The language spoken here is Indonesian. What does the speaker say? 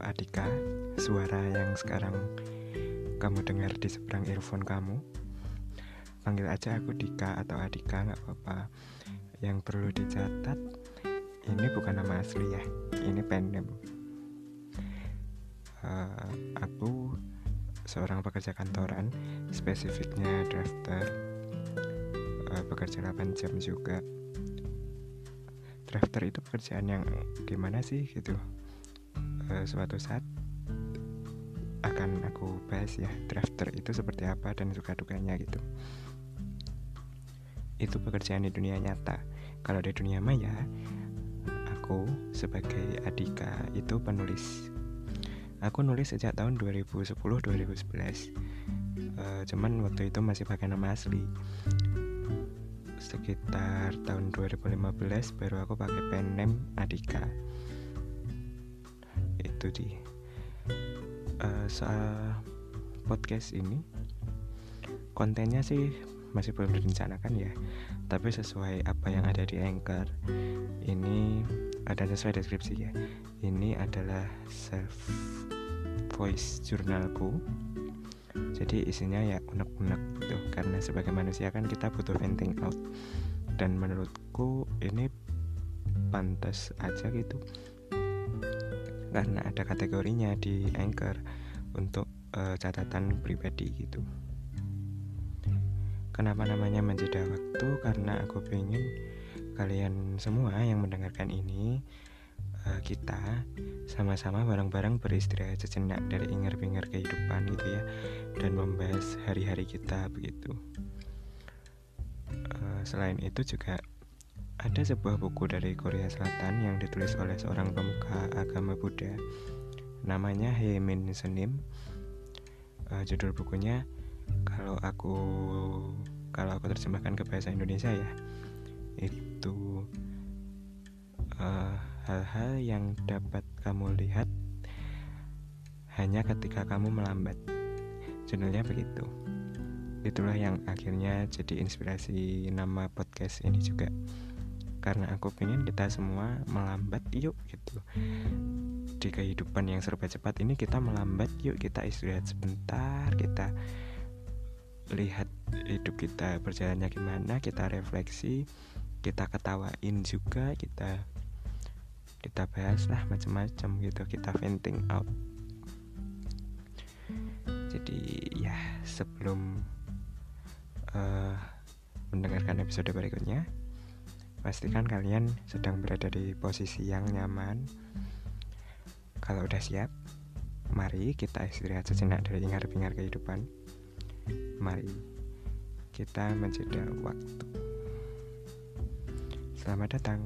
Adika Suara yang sekarang kamu dengar di seberang earphone kamu. Panggil aja aku Dika atau Adika nggak apa-apa. Yang perlu dicatat Ini bukan nama asli ya Ini pen name uh, Aku seorang pekerja kantoran Spesifiknya drafter. Uh, Bekerja 8 jam juga Drafter itu pekerjaan yang gimana sih gitu. Uh, suatu saat akan aku bahas ya drafter itu seperti apa dan suka dukanya gitu. Itu pekerjaan di dunia nyata. Kalau di dunia maya aku sebagai Adika itu penulis. Aku nulis sejak tahun 2010-2011 uh, cuman waktu itu masih pakai nama asli sekitar tahun 2015 baru aku pakai pen name Adika itu di uh, soal podcast ini kontennya sih masih belum direncanakan ya tapi sesuai apa yang ada di anchor. Ini ada sesuai deskripsi ya ini adalah self voice jurnalku jadi isinya ya unek-unek gitu karena sebagai manusia kan kita butuh venting out dan menurutku ini pantas aja gitu karena ada kategorinya di Anchor untuk uh, catatan pribadi gitu. Kenapa namanya menjeda waktu? Karena aku pengen kalian semua yang mendengarkan ini uh, kita sama-sama bareng-bareng beristirahat sejenak dari ingar-bingar kehidupan gitu ya dan membahas hari-hari kita begitu. Uh, selain itu juga ada sebuah buku dari Korea Selatan yang ditulis oleh seorang pemuka agama Buddha. Namanya Hemin Senim. Uh, judul bukunya kalau aku kalau aku terjemahkan ke bahasa Indonesia ya hal-hal yang dapat kamu lihat hanya ketika kamu melambat. Judulnya begitu. Itulah yang akhirnya jadi inspirasi nama podcast ini juga. Karena aku pengen kita semua melambat yuk gitu. Di kehidupan yang serba cepat ini kita melambat yuk kita istirahat sebentar kita lihat hidup kita berjalannya gimana kita refleksi kita ketawain juga kita kita bahas lah macam-macam gitu kita venting out jadi ya sebelum uh, mendengarkan episode berikutnya Pastikan kalian sedang berada di posisi yang nyaman. Kalau udah siap, mari kita istirahat sejenak dari ingar-bingar kehidupan. Mari kita menjeda waktu. Selamat datang